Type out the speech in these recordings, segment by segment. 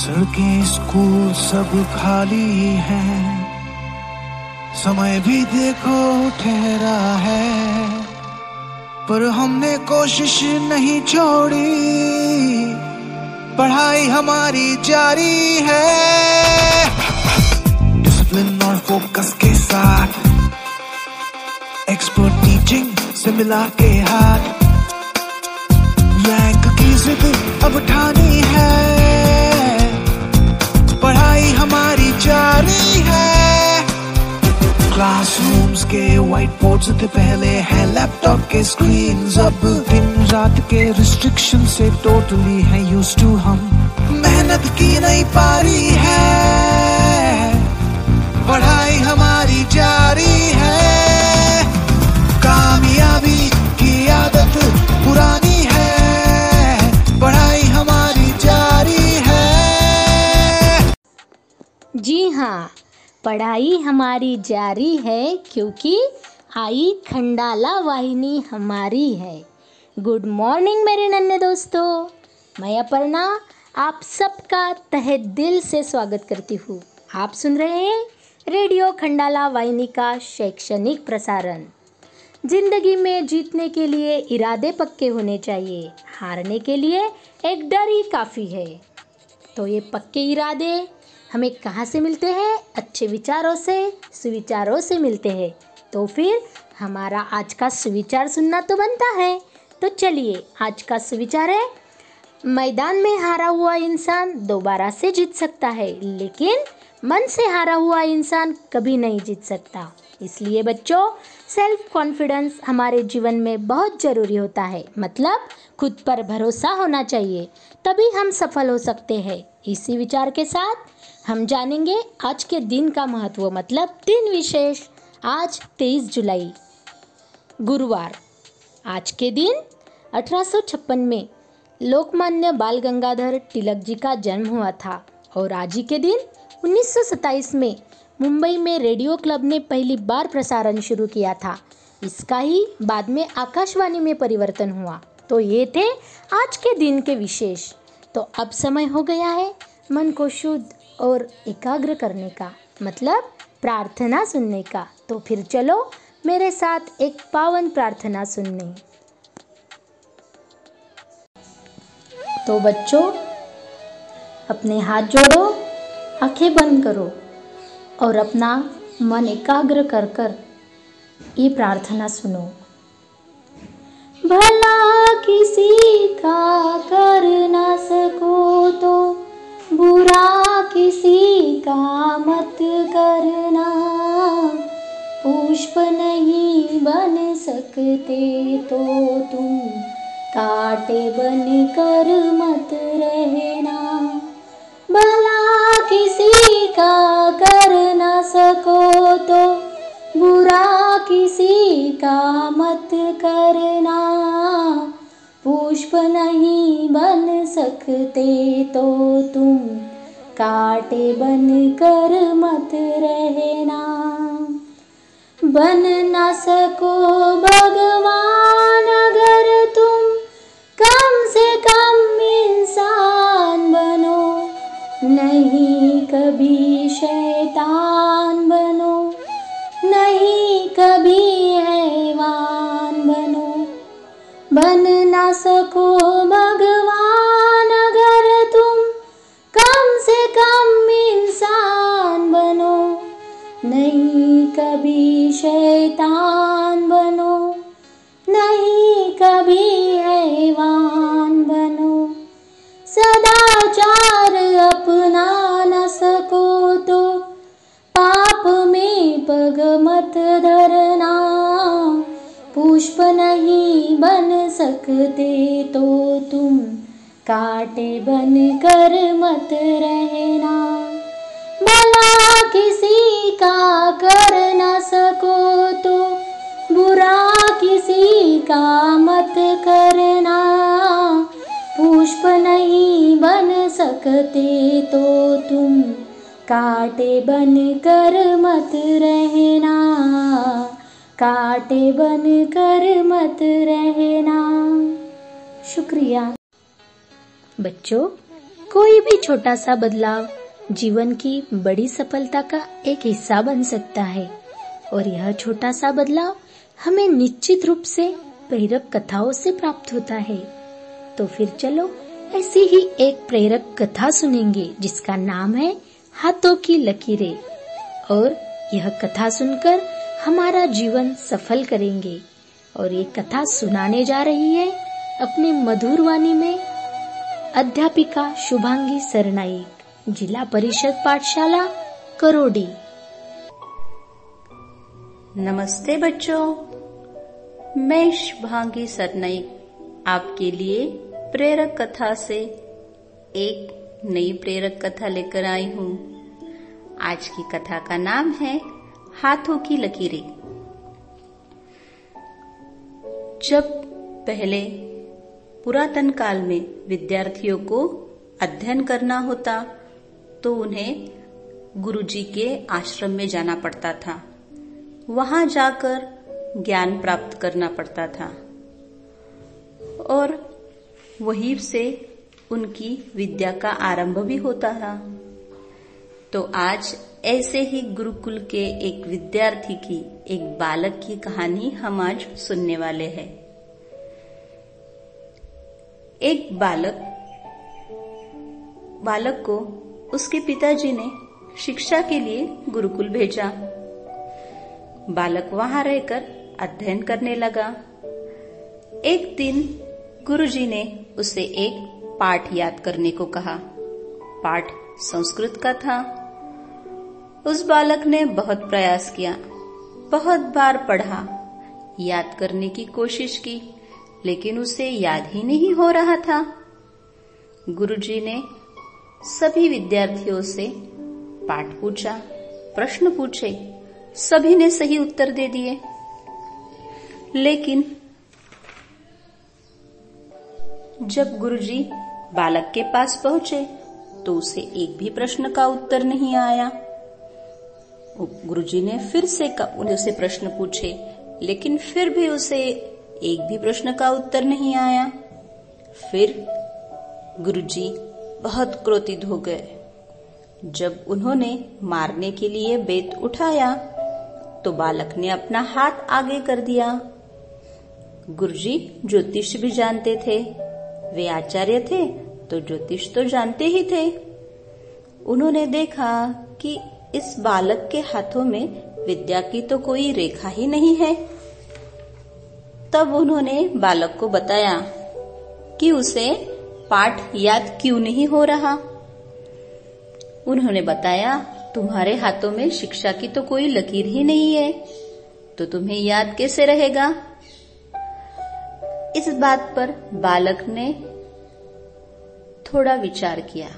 सड़कें स्कूल सब खाली हैं। समय भी देखो ठहरा है, पर हमने कोशिश नहीं छोड़ी। पढ़ाई हमारी जारी है। डिसिप्लिन और फोकस के साथ एक्सपर्ट टीचिंग से मिला के हाथ। रैंक की जिद अब ठानी है। पढ़ाई हमारी जारी है। क्लासरूम्स के व्हाइट बोर्ड से पहले है लैपटॉप के स्क्रीन अब दिन रात के रिस्ट्रिक्शन से टोटली है यूज़ टू हम। मेहनत की नहीं पारी है। पढ़ाई हमारी जारी है। जी हाँ पढ़ाई हमारी जारी है क्योंकि आई खंडाला वाहिनी हमारी है। गुड मॉर्निंग मेरे नन्हे दोस्तों। मैं अपर्णा, आप सबका तहे दिल से स्वागत करती हूँ। आप सुन रहे हैं रेडियो खंडाला वाहिनी का शैक्षणिक प्रसारण। ज़िंदगी में जीतने के लिए इरादे पक्के होने चाहिए, हारने के लिए एक डर ही काफ़ी है। तो ये पक्के इरादे हमें कहाँ से मिलते हैं? अच्छे विचारों से, सुविचारों से मिलते हैं। तो फिर हमारा आज का सुविचार सुनना तो बनता है। तो चलिए, आज का सुविचार है, मैदान में हारा हुआ इंसान दोबारा से जीत सकता है, लेकिन मन से हारा हुआ इंसान कभी नहीं जीत सकता। इसलिए बच्चों सेल्फ कॉन्फिडेंस हमारे जीवन में बहुत ज़रूरी होता है। मतलब खुद पर भरोसा होना चाहिए, तभी हम सफल हो सकते हैं। इसी विचार के साथ हम जानेंगे आज के दिन का महत्व मतलब दिन विशेष, आज 23 जुलाई, गुरुवार। आज के दिन 1856 में लोकमान्य बाल गंगाधर तिलक जी का जन्म हुआ था और आज ही के दिन 1927 में मुंबई में रेडियो क्लब ने पहली बार प्रसारण शुरू किया था। इसका ही बाद में आकाशवाणी में परिवर्तन हुआ। तो ये थे आज के दिन के विशेष। तो अब समय हो गया है मन को शुद्ध और एकाग्र करने का मतलब प्रार्थना सुनने का। तो फिर चलो, मेरे साथ एक पावन प्रार्थना सुनने। तो बच्चों, अपने हाथ जोड़ो, आँखें बंद करो और अपना मन एकाग्र कर कर ये प्रार्थना सुनो। भला किसी का कर ना सको तो बुरा किसी का मत करना। पुष्प नहीं बन सकते तो तुम काटे बन कर मत रहना। भला किसी का कर न सको तो बुरा किसी का मत करना। पुष्प नहीं सकते तो तुम काटे बन कर मत रहना। बन न सको भगवान अगर तुम कम से कम इंसान बनो। नहीं कभी शैतान बनो, नहीं कभी हैवान बनो। बन ना सको भगवान शैतान बनो नहीं कभी हैवान बनो। सदाचार अपना न सको तो पाप में पग मत धरना। पुष्प नहीं बन सकते तो तुम काटे बन कर मत रहना भला किसी का कर न सको तो बुरा किसी का मत करना। पुष्प नहीं बन सकते तो तुम काटे बन कर मत रहना, काटे बन कर मत रहना। शुक्रिया। बच्चों, कोई भी छोटा सा बदलाव जीवन की बड़ी सफलता का एक हिस्सा बन सकता है। और यह छोटा सा बदलाव हमें निश्चित रूप से प्रेरक कथाओं से प्राप्त होता है। तो फिर चलो, ऐसी ही एक प्रेरक कथा सुनेंगे, जिसका नाम है हाथों की लकीरें। और यह कथा सुनकर हमारा जीवन सफल करेंगे। और ये कथा सुनाने जा रही है अपने मधुर वाणी में अध्यापिका शुभांगी सरनाइक जिला परिषद पाठशाला, करोडी. नमस्ते बच्चों। मैं शुभांगी सरनई, आपके लिए प्रेरक कथा से एक नई प्रेरक कथा लेकर आई हूँ। आज की कथा का नाम है हाथों की लकीरें। जब पहले पुरातन काल में विद्यार्थियों को अध्ययन करना होता तो उन्हें गुरुजी के आश्रम में जाना पड़ता था। वहाँ जाकर ज्ञान प्राप्त करना पड़ता था। और वहीं से उनकी विद्या का आरंभ भी होता था तो आज ऐसे ही गुरुकुल के एक विद्यार्थी की, एक बालक की कहानी हम आज सुनने वाले हैं। एक बालक बालक को उसके पिताजी ने शिक्षा के लिए गुरुकुल भेजा। बालक वहाँ रहकर अध्ययन करने लगा। एक दिन गुरुजी ने उसे एक पाठ याद करने को कहा। पाठ संस्कृत का था। उस बालक ने बहुत प्रयास किया, बहुत बार पढ़ा, याद करने की कोशिश की, लेकिन उसे याद ही नहीं हो रहा था। गुरुजी ने सभी विद्यार्थियों से पाठ पूछा, प्रश्न पूछे, सभी ने सही उत्तर दे दिए। लेकिन जब गुरुजी बालक के पास पहुँचे तो उसे एक भी प्रश्न का उत्तर नहीं आया। गुरुजी ने फिर से उसे प्रश्न पूछे, लेकिन फिर भी उसे एक भी प्रश्न का उत्तर नहीं आया। फिर गुरुजी बहुत क्रोधित हो गए। जब उन्होंने मारने के लिए बेत उठाया तो बालक ने अपना हाथ आगे कर दिया। गुरुजी ज्योतिष भी जानते थे। वे आचार्य थे तो ज्योतिष तो जानते ही थे। उन्होंने देखा कि इस बालक के हाथों में विद्या की तो कोई रेखा ही नहीं है। तब उन्होंने बालक को बताया कि उसे पाठ याद क्यों नहीं हो रहा? उन्होंने बताया, तुम्हारे हाथों में शिक्षा की तो कोई लकीर ही नहीं है तो तुम्हें याद कैसे रहेगा? इस बात पर बालक ने थोड़ा विचार किया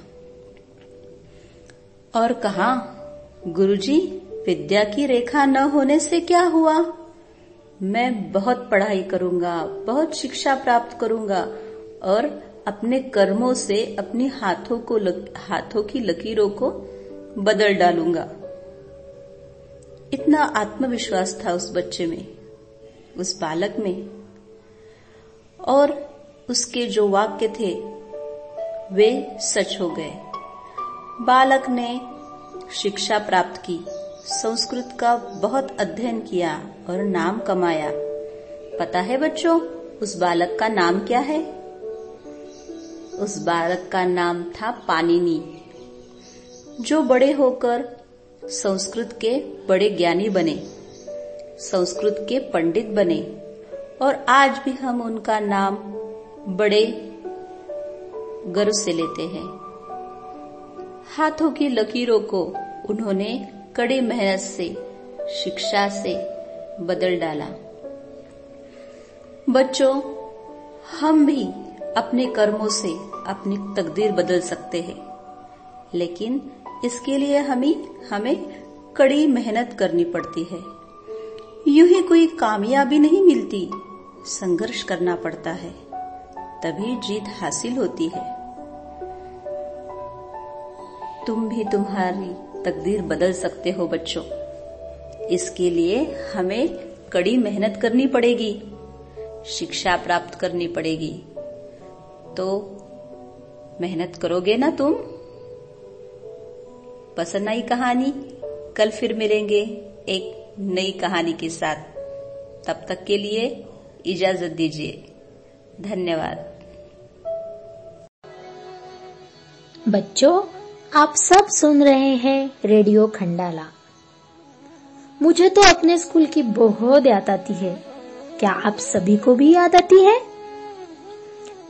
और कहा, गुरुजी, विद्या की रेखा न होने से क्या हुआ? मैं बहुत पढ़ाई करूँगा, बहुत शिक्षा प्राप्त करूँगा और अपने कर्मों से अपने हाथों को लक, हाथों की लकीरों को बदल डालूँगा। इतना आत्मविश्वास था उस बच्चे में उस बालक में। और उसके जो वाक्य थे वे सच हो गए। बालक ने शिक्षा प्राप्त की संस्कृत का बहुत अध्ययन किया और नाम कमाया। पता है बच्चों उस बालक का नाम क्या है? उस बालक का नाम था पानिनी, जो बड़े होकर संस्कृत के बड़े ज्ञानी बने, संस्कृत के पंडित बने, और आज भी हम उनका नाम बड़े गर्व से लेते हैं। हाथों की लकीरों को उन्होंने कड़ी मेहनत से, शिक्षा से बदल डाला। बच्चों, हम भी अपने कर्मों से अपनी तकदीर बदल सकते हैं। लेकिन इसके लिए हमें हमें कड़ी मेहनत करनी पड़ती है। यूँ ही कोई कामयाबी नहीं मिलती, संघर्ष करना पड़ता है, तभी जीत हासिल होती है। तुम भी तुम्हारी तकदीर बदल सकते हो बच्चों। इसके लिए हमें कड़ी मेहनत करनी पड़ेगी, शिक्षा प्राप्त करनी पड़ेगी। तो मेहनत करोगे ना तुम? पसंद आई कहानी, कल फिर मिलेंगे एक नई कहानी के साथ। तब तक के लिए इजाज़त दीजिए। धन्यवाद। बच्चों, आप सब सुन रहे हैं रेडियो खंडाला। मुझे तो अपने स्कूल की बहुत याद आती है। क्या आप सभी को भी याद आती है?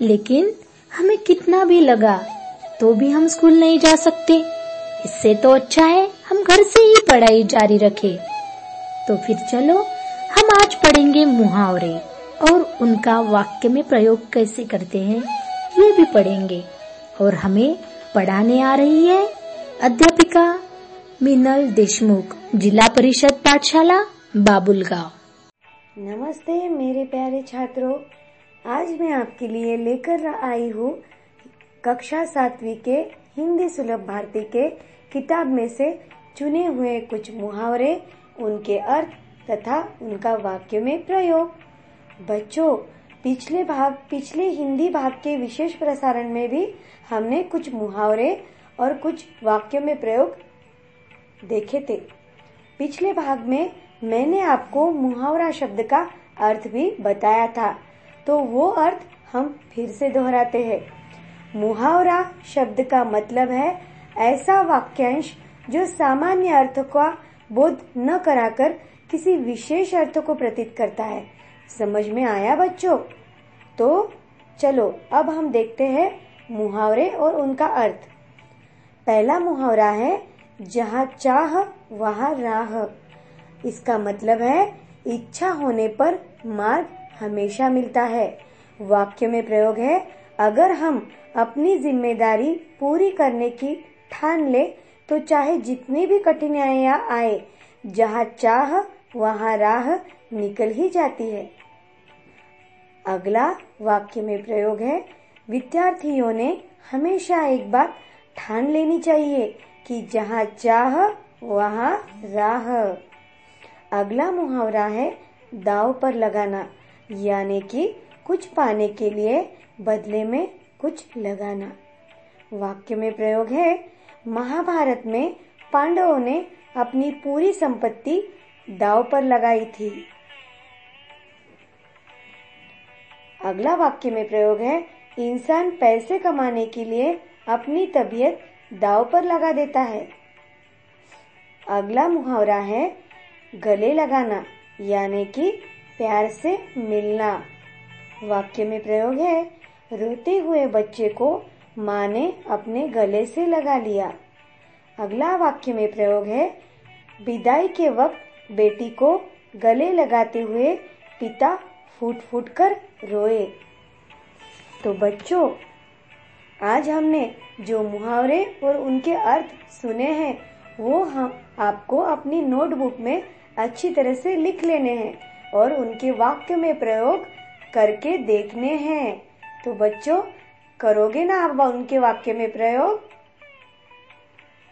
लेकिन हमें कितना भी लगा तो भी हम स्कूल नहीं जा सकते। इससे तो अच्छा है, हम घर से ही पढ़ाई जारी रखें। तो फिर चलो, हम आज पढ़ेंगे मुहावरे, और उनका वाक्य में प्रयोग कैसे करते हैं, ये भी पढ़ेंगे। और हमें पढ़ाने आ रही है अध्यापिका मीनल देशमुख, जिला परिषद पाठशाला बाबुलगांव। नमस्ते मेरे प्यारे छात्रों आज मैं आपके लिए लेकर आई हूँ कक्षा सातवीं के हिंदी सुलभ भारती के किताब में से चुने हुए कुछ मुहावरे, उनके अर्थ तथा उनका वाक्य में प्रयोग। बच्चों, पिछले भाग, पिछले हिंदी भाग के विशेष प्रसारण में भी हमने कुछ मुहावरे और कुछ वाक्यों में प्रयोग देखे थे। पिछले भाग में मैंने आपको मुहावरा शब्द का अर्थ भी बताया था। तो वो अर्थ हम फिर से दोहराते हैं। मुहावरा शब्द का मतलब है ऐसा वाक्यांश जो सामान्य अर्थ का बोध न कराकर किसी विशेष अर्थ को प्रतीत करता है। समझ में आया बच्चों? तो चलो, अब हम देखते हैं मुहावरे और उनका अर्थ। पहला मुहावरा है, जहाँ चाह, वहाँ राह। इसका मतलब है, इच्छा होने पर मार्ग हमेशा मिलता है। वाक्य में प्रयोग है, अगर हम अपनी ज़िम्मेदारी पूरी करने की ठान ले तो चाहे जितनी भी कठिनाइयाँ आए, जहाँ चाह, वहाँ राह निकल ही जाती है। अगला वाक्य में प्रयोग है, विद्यार्थियों ने हमेशा एक बात ठान लेनी चाहिए कि जहाँ चाह, वहाँ राह। अगला मुहावरा है, दाव पर लगाना। यानी कि कुछ पाने के लिए बदले में कुछ लगाना। वाक्य में प्रयोग है, महाभारत में पांडवों ने अपनी पूरी संपत्ति दाव पर लगाई थी। अगला वाक्य में प्रयोग है, इंसान पैसे कमाने के लिए अपनी तबीयत दाव पर लगा देता है। अगला मुहावरा है, गले लगाना, यानी कि प्यार से मिलना। वाक्य में प्रयोग है, रोते हुए बच्चे को माँ ने अपने गले से लगा लिया। अगला वाक्य में प्रयोग है विदाई के वक्त बेटी को गले लगाते हुए पिता फूट फूट कर रोए। तो बच्चों, आज हमने जो मुहावरे और उनके अर्थ सुने हैं, वो हम आपको अपनी नोटबुक में अच्छी तरह से लिख लेने हैं। और उनके वाक्य में प्रयोग करके देखने हैं। तो बच्चों, करोगे ना आप उनके वाक्य में प्रयोग?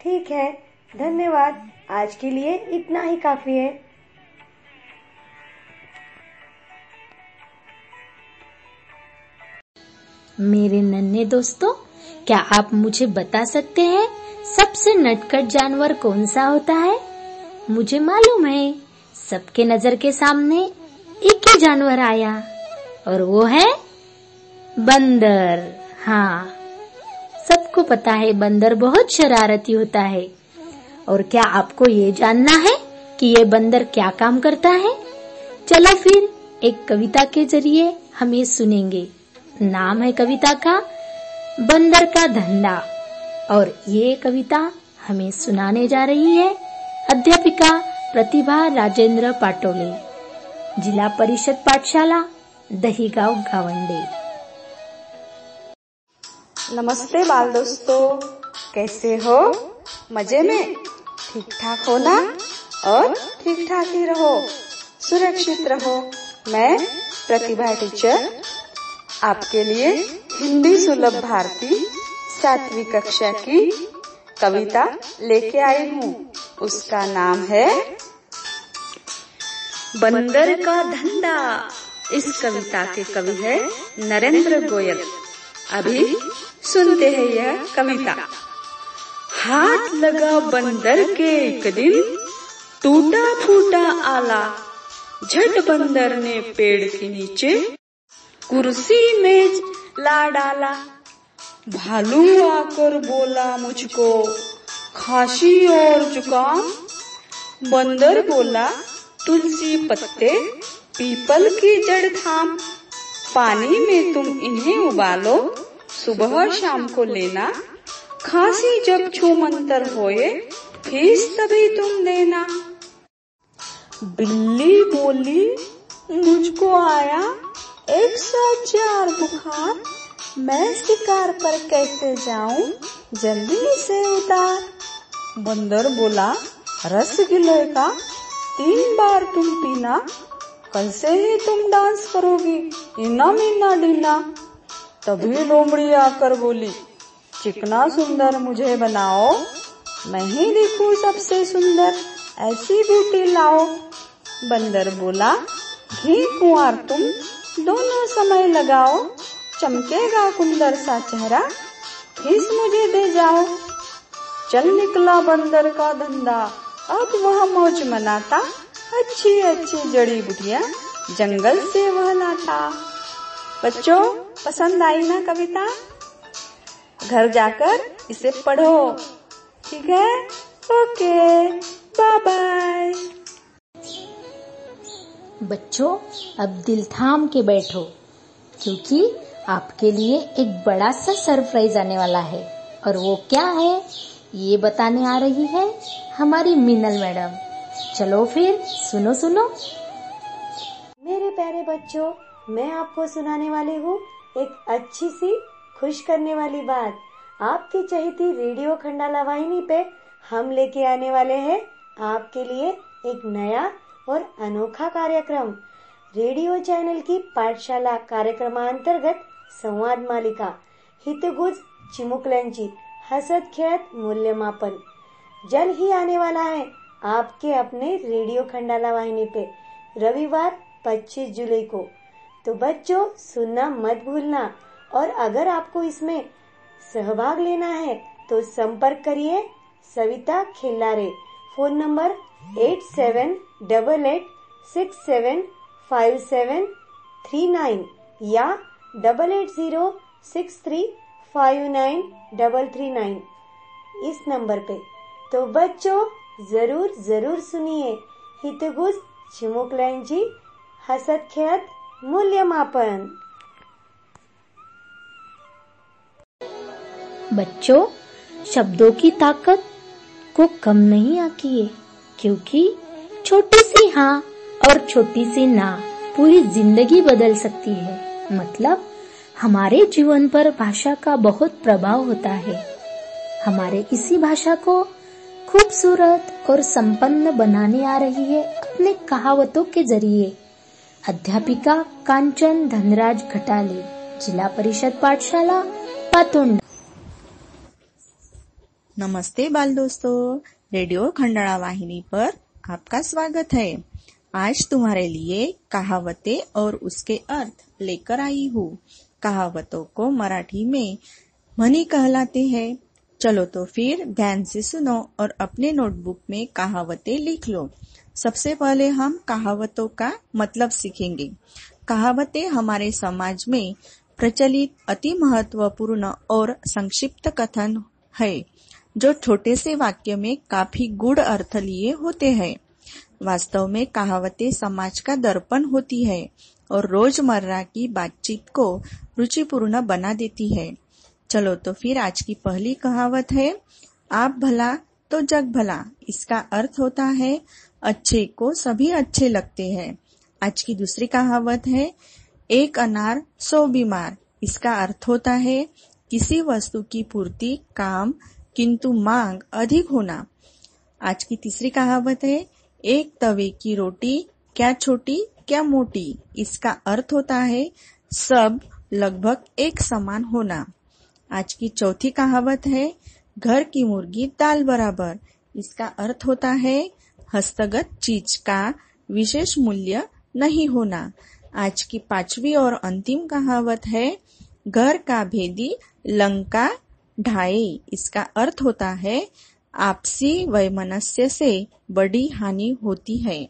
ठीक है, धन्यवाद। आज के लिए इतना ही काफ़ी है। मेरे नन्हे दोस्तों, क्या आप मुझे बता सकते हैं सबसे नटखट जानवर कौन सा होता है? मुझे मालूम है। सबके नज़र के सामने एक ही जानवर आया, और वो है बंदर। हाँ सबको पता है बंदर बहुत शरारती होता है। और क्या आपको ये जानना है कि ये बंदर क्या काम करता है? चलो फिर एक कविता के ज़रिए हम ये सुनेंगे। नाम है कविता का बंदर का धंधा। और ये कविता हमें सुनाने जा रही है अध्यापिका प्रतिभा राजेंद्र पाटोले जिला परिषद पाठशाला, दहीगांव गावंडे. नमस्ते बाल दोस्तों, कैसे हो? मज़े में? ठीक ठाक हो ना? और ठीक ठाक ही रहो। सुरक्षित रहो। मैं प्रतिभा टीचर, आपके लिए हिंदी सुलभ भारती सातवीं कक्षा की कविता लेके आई हूँ। उसका नाम है बंदर का धंधा। इस कविता के कवि है नरेंद्र गोयल। अभी सुनते हैं यह कविता। हाथ लगा बंदर के एक दिन टूटा फूटा आला। झट बंदर ने पेड़ के नीचे कुर्सी मेज ला डाला। भालू आकर बोला मुझको खांसी और जुकाम। बंदर बोला, तुलसी पत्ते, पीपल की जड़ थाम। पानी में तुम इन्हें उबालो, सुबह शाम को लेना। खांसी जब छू मंतर होए, फ़ीस तभी तुम देना। बिल्ली बोली, मुझको आया एक सौ चार बुखार। मैं शिकार पर कैसे जाऊँ? जल्दी से उतार। बंदर बोला, रस गिलोय का तीन बार तुम पीना, कल से ही तुम डांस करोगी, इना मीना डीना। तभी लोमड़ी आकर बोली, चिकना सुंदर मुझे बनाओ, मैं ही दिखूं सबसे सुंदर, ऐसी ब्यूटी लाओ। बंदर बोला, घी कुआर तुम, दोनों समय लगाओ। चमकेगा कुंदर सा चेहरा। फ़ीस मुझे दे जाओ। चल निकला बंदर का धंधा। अब वह मौज मनाता। अच्छी अच्छी जड़ी बुटिया जंगल से वह लाता। बच्चों, पसंद आई ना कविता? घर जाकर इसे पढ़ो। ठीक है? ओके बाय बाय बच्चों, अब दिल थाम के बैठो, क्योंकि आपके लिए एक बड़ा सा सरप्राइज़ आने वाला है। और वो क्या है, ये बताने आ रही है हमारी मीनल मैडम। चलो फिर, सुनो सुनो। मेरे प्यारे बच्चों, मैं आपको सुनाने वाली हूँ एक अच्छी सी, खुश करने वाली बात। आपकी चहेती रेडियो खंडाला वाहिनी पे हम लेके आने वाले हैं आपके लिए एक नया और अनोखा कार्यक्रम। रेडियो चैनल की पाठशाला कार्यक्रमांतर्गत संवाद मालिका, हितगुज चिमुकल्यांची हसत खेळत मूल्यमापन. जल ही आने वाला है, आपके अपने रेडियो खंडाला वाहिनी पे, रविवार 25 जुलाई को. तो बच्चों, सुनना मत भूलना, और अगर आपको इसमें सहभाग लेना है तो संपर्क करिए Savita Khillare. Phone number eight seven double eight six seven five seven three nine या double eight zero six three five nine double three nine इस नंबर पे। तो बच्चों, ज़रूर ज़रूर सुनिए। हितगुज चिमुकल्यांची हसत खेळत मूल्यमापन। बच्चों, शब्दों की ताकत को कम नहीं आकिए, क्योंकि छोटी सी हाँ और छोटी सी ना पूरी ज़िंदगी बदल सकती है। मतलब हमारे जीवन पर भाषा का बहुत प्रभाव होता है। हमारे इसी भाषा को खूबसूरत और संपन्न बनाने आ रही है अपने कहावतों के ज़रिए। अध्यापिका कांचन धनराज घटाले, जिला परिषद पाठशाला पातोंड। नमस्ते बाल दोस्तों, रेडियो खंडाला वाहिनी पर आपका स्वागत है। आज तुम्हारे लिए कहावतें और उसके अर्थ। लेकर आई हूँ। कहावतों को मराठी में मनी कहलाते हैं। चलो तो फिर ध्यान से सुनो और अपने नोटबुक में कहावतें लिख लो। सबसे पहले हम कहावतों का मतलब सीखेंगे। कहावतें हमारे समाज में प्रचलित अति महत्वपूर्ण और संक्षिप्त कथन है, जो छोटे से वाक्य में काफ़ी गुड़ अर्थ लिए होते हैं। वास्तव में कहावतें समाज का दर्पण होती है। और रोज़मर्रा की बातचीत को रुचिपूर्ण बना देती है। चलो तो फिर आज की पहली कहावत है, आप भला तो जग भला। इसका अर्थ होता है, अच्छे को सभी अच्छे लगते हैं। आज की दूसरी कहावत है, एक अनार सौ बीमार। इसका अर्थ होता है, किसी वस्तु की पूर्ति, काम, किंतु मांग अधिक होना। आज की तीसरी कहावत है, एक तवे की रोटी क्या छोटी? क्या मोटी? इसका अर्थ होता है, सब लगभग एक समान होना। आज की चौथी कहावत है, घर की मुर्गी दाल बराबर। इसका अर्थ होता है, हस्तगत चीज़ का विशेष मूल्य नहीं होना। आज की पांचवी और अंतिम कहावत है, घर का भेदी लंका ढाए। इसका अर्थ होता है, आपसी वैमनस्य से बड़ी हानि होती है।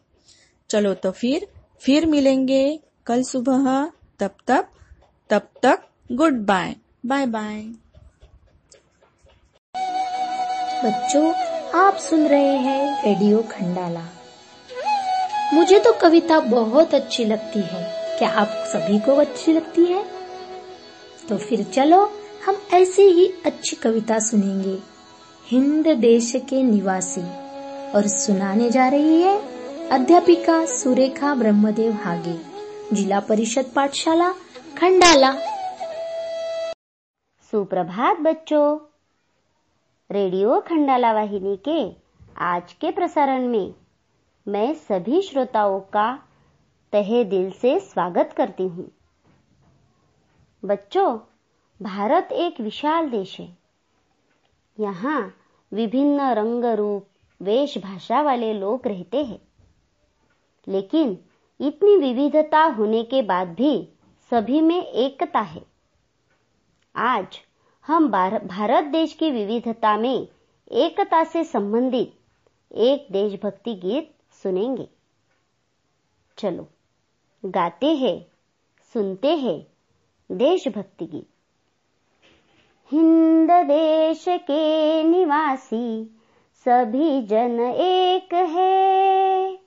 चलो तो फिर फिर मिलेंगे कल सुबह। तब तक तब तक गुड बाय। Bye bye. बच्चों, आप सुन रहे हैं रेडियो खंडाला। मुझे तो कविता बहुत अच्छी लगती है। क्या आप सभी को अच्छी लगती है? तो फिर चलो, हम ऐसी ही अच्छी कविता सुनेंगे। हिंद देश के निवासी और सुनाने जा रही है अध्यापिका सुरेखा ब्रह्मदेव हागे जिला परिषद पाठशाला, खंडाला. सुप्रभात बच्चों. रेडियो खंडाला वाहिनी के आज के प्रसारण में मैं सभी श्रोताओं का तहे दिल से स्वागत करती हूँ। बच्चों, भारत एक विशाल देश है। यहाँ विभिन्न रंग रूप वेशभाषा वाले लोग रहते हैं। लेकिन इतनी विविधता होने के बाद भी सभी में एकता है। आज हम भारत देश की विविधता में एकता से संबंधित एक देशभक्ति गीत सुनेंगे। चलो, गाते हैं, सुनते हैं देशभक्ति गीत। हिंद देश के निवासी सभी जन एक है।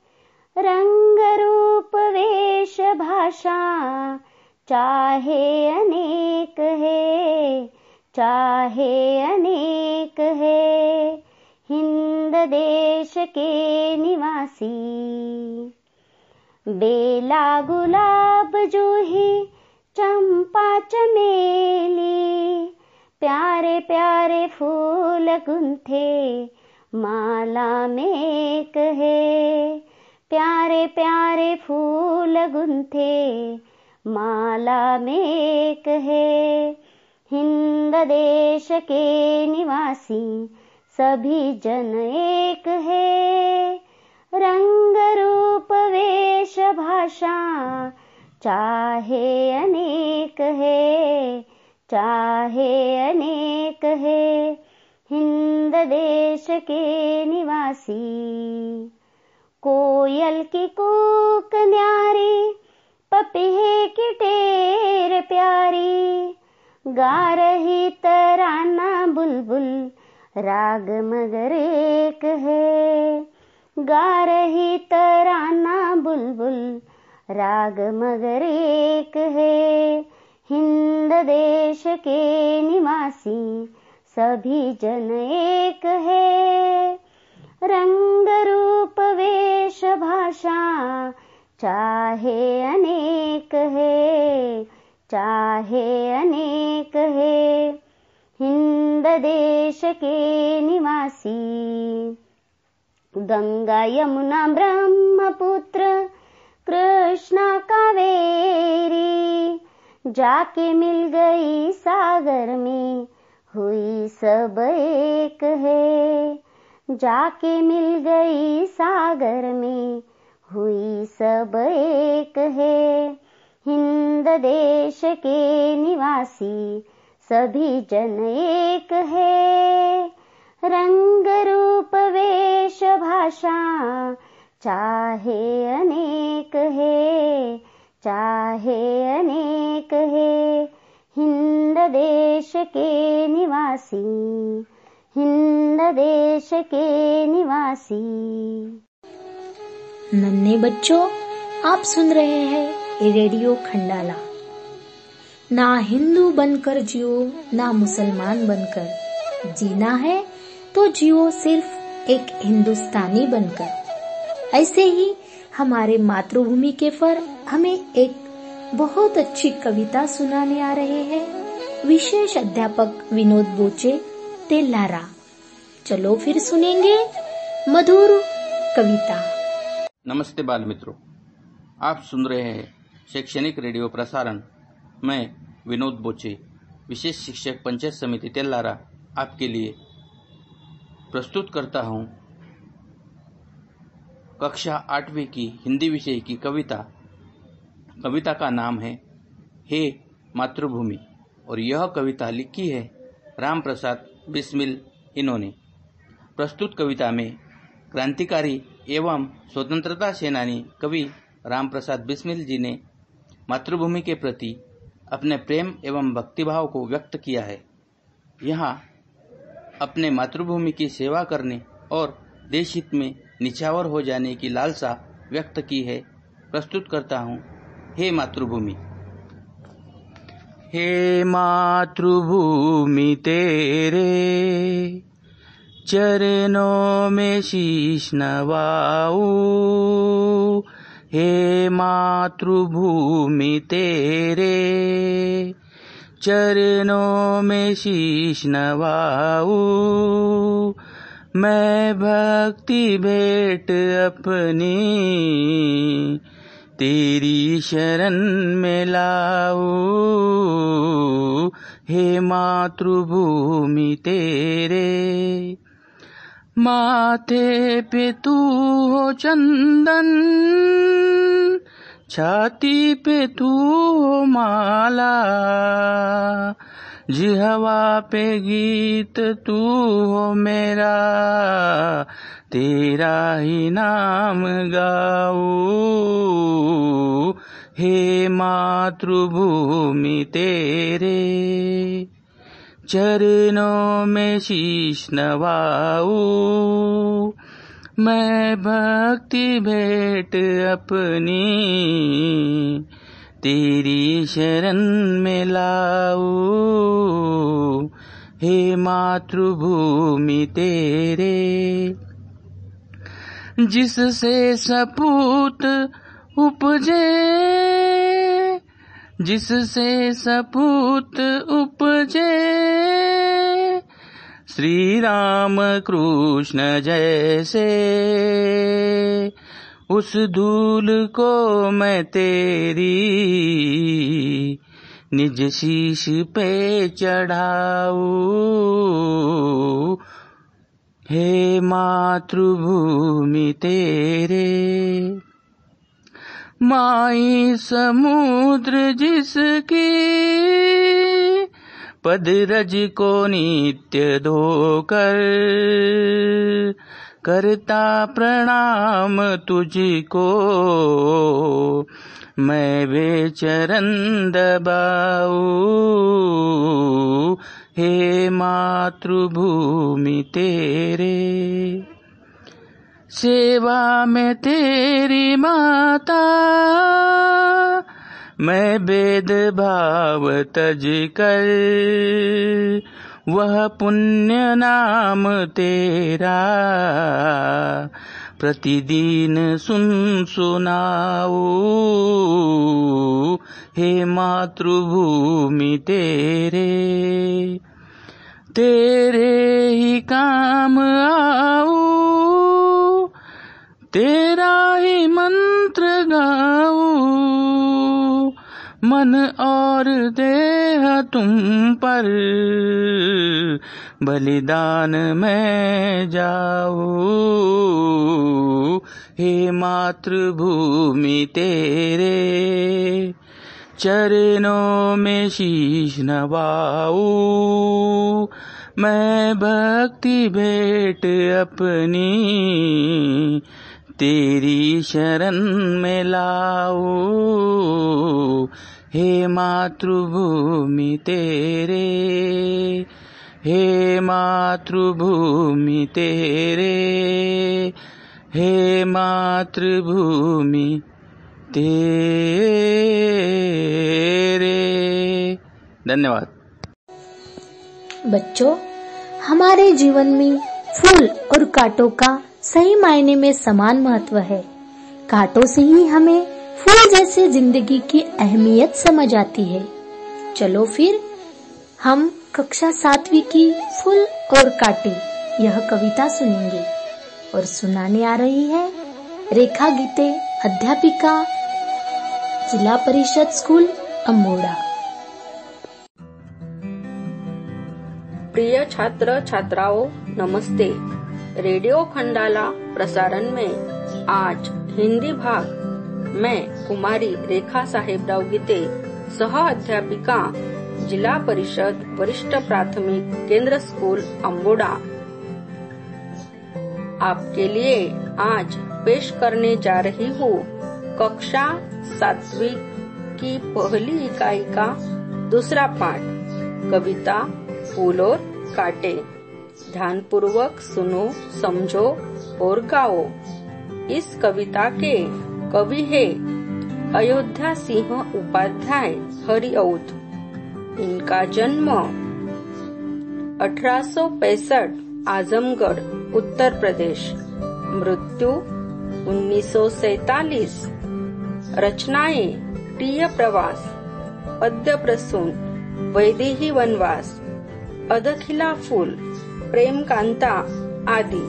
रंग रूप वेश भाषा चाहे अनेक है, चाहे अनेक है। हिंद देश के निवासी। बेला गुलाब जूही, चंपा चमेली। प्यारे प्यारे फूल गुंथे, माला में एक है। प्यारे प्यारे फूल गुंथे, माला में एक है। हिंद देश के निवासी, सभी जन एक है। रंग रूप वेश भाषा, चाहे अनेक है, चाहे अनेक है। हिंद देश के निवासी। कोयल की कूक न्यारी, पपीहे की टेर प्यारी। गा रही तराना बुलबुल, राग मगर एक है। गा रही तराना बुलबुल, राग मगर एक है। हिंद देश के निवासी, सभी जन एक है। रंग रूप वेश भाषा चाहे अनेक है चाहे अनेक है। हिंद देश के निवासी। गंगा यमुना ब्रह्मपुत्र कृष्णा कावेरी। जाके मिल गई सागर में हुई सब एक है जाके मिल गई सागर में। हुई सब एक है। हिंद देश के निवासी सभी जन एक है। रंग रूप वेश भाषा चाहे अनेक है, चाहे अनेक है। हिंद देश के निवासी हिंद देश के निवासी। नन्हे बच्चों, आप सुन रहे हैं रेडियो खंडाला। ना हिंदू बनकर जियो, ना मुसलमान बनकर। जीना है तो जियो सिर्फ़ एक हिंदुस्तानी बनकर। ऐसे ही हमारे मातृभूमि के पर हमें एक बहुत अच्छी कविता सुनाने आ रहे हैं। विशेष अध्यापक विनोद बोचे तेलारा चलो फिर सुनेंगे मधुर कविता। नमस्ते बाल मित्रों आप सुन रहे हैं शैक्षणिक रेडियो प्रसारण। मैं विनोद बोचे, विशेष शिक्षक पंचायत समिति तेलारा आपके लिए प्रस्तुत करता हूँ कक्षा आठवीं की हिंदी विषय की कविता। कविता का नाम है हे मातृभूमि, और यह कविता लिखी है राम प्रसाद बिस्मिल इन्होंने प्रस्तुत कविता में क्रांतिकारी एवं स्वतंत्रता सेनानी कवि राम प्रसाद बिस्मिल जी ने मातृभूमि के प्रति अपने प्रेम एवं भक्तिभाव को व्यक्त किया है। यहाँ अपने मातृभूमि की सेवा करने और देश हित में निछावर हो जाने की लालसा व्यक्त की है। प्रस्तुत करता हूँ, हे मातृभूमि हे मातृभूमि तेरे, चरणों में शीश नवाऊ हे मातृभूमि तेरे, चरणों में शीश नवाऊ मैं भक्ति भेंट अपनी तेरी शरण में लाऊ। हे मातृभूमि तेरे। माथे पे तू हो चंदन, छाती पे तू हो माला। जिहवा पे गीत तू हो मेरा। तेरा ही नाम गाऊ। हे मातृभूमि तेरे, चरणों में शीश नवाऊ। मैं भक्ति भेंट अपनी तेरी शरण में लाऊ। हे मातृभूमि तेरे जिससे सपूत उपजे, जिससे सपूत उपजे। श्री राम कृष्ण जैसे, उस धूल को मैं तेरी निज शीश पे चढ़ाऊ। हे मातृभूमि तेरे माई समुद्र जिसकी पद रज को नित्य धोकर करता प्रणाम तुझको। मैं बेचरन दबाऊ। हे मातृभूमि तेरे। सेवा में तेरी माता। मैं भेद भाव तज कर। वह पुण्य नाम तेरा। प्रतिदिन सुन सुनाओ, हे मातृभूमि तेरे। तेरे ही काम आओ, तेरा ही मंत्र गाऊ मन और देह तुम पर। बलिदान में जाओ हे मातृभूमि तेरे, चरणों में शीश नवाऊ। मैं भक्ति भेंट अपनी तेरी शरण में लाओ हे मातृभूमि तेरे, हे मातृभूमि तेरे, हे मातृभूमि तेरे। धन्यवाद। बच्चों, हमारे जीवन में फूल और कांटों का सही मायने में समान महत्व है। कांटों से ही हमें फूल जैसे ज़िंदगी की अहमियत समझ आती है। चलो फिर, हम कक्षा सातवीं की फूल और कांटे, यह कविता सुनेंगे। और सुनाने आ रही है रेखा गीते अध्यापिका, जिला परिषद स्कूल अम्बोड़ा प्रिय छात्र, छात्राओं, नमस्ते। रेडियो खंडाला प्रसारण में आज हिंदी भाग। मैं कुमारी रेखा साहेबराव गीते सह अध्यापिका, जिला परिषद वरिष्ठ प्राथमिक, केंद्र स्कूल अम्बोडा आपके लिए आज पेश करने जा रही हूँ कक्षा सातवीं की पहली इकाई का दूसरा पाठ, कविता फूल और काटे। ध्यान पूर्वक सुनो, समझो और गाओ। इस कविता के कवि है अयोध्या सिंह उपाध्याय हरिऔध। इनका जन्म अठारह सौ पैंसठ आजमगढ़, उत्तर प्रदेश। मृत्यु 1947 रचनाएँ प्रिय प्रवास, पद्य प्रसून, वैदेही वनवास अदखिला फूल। प्रेम कांता आदि।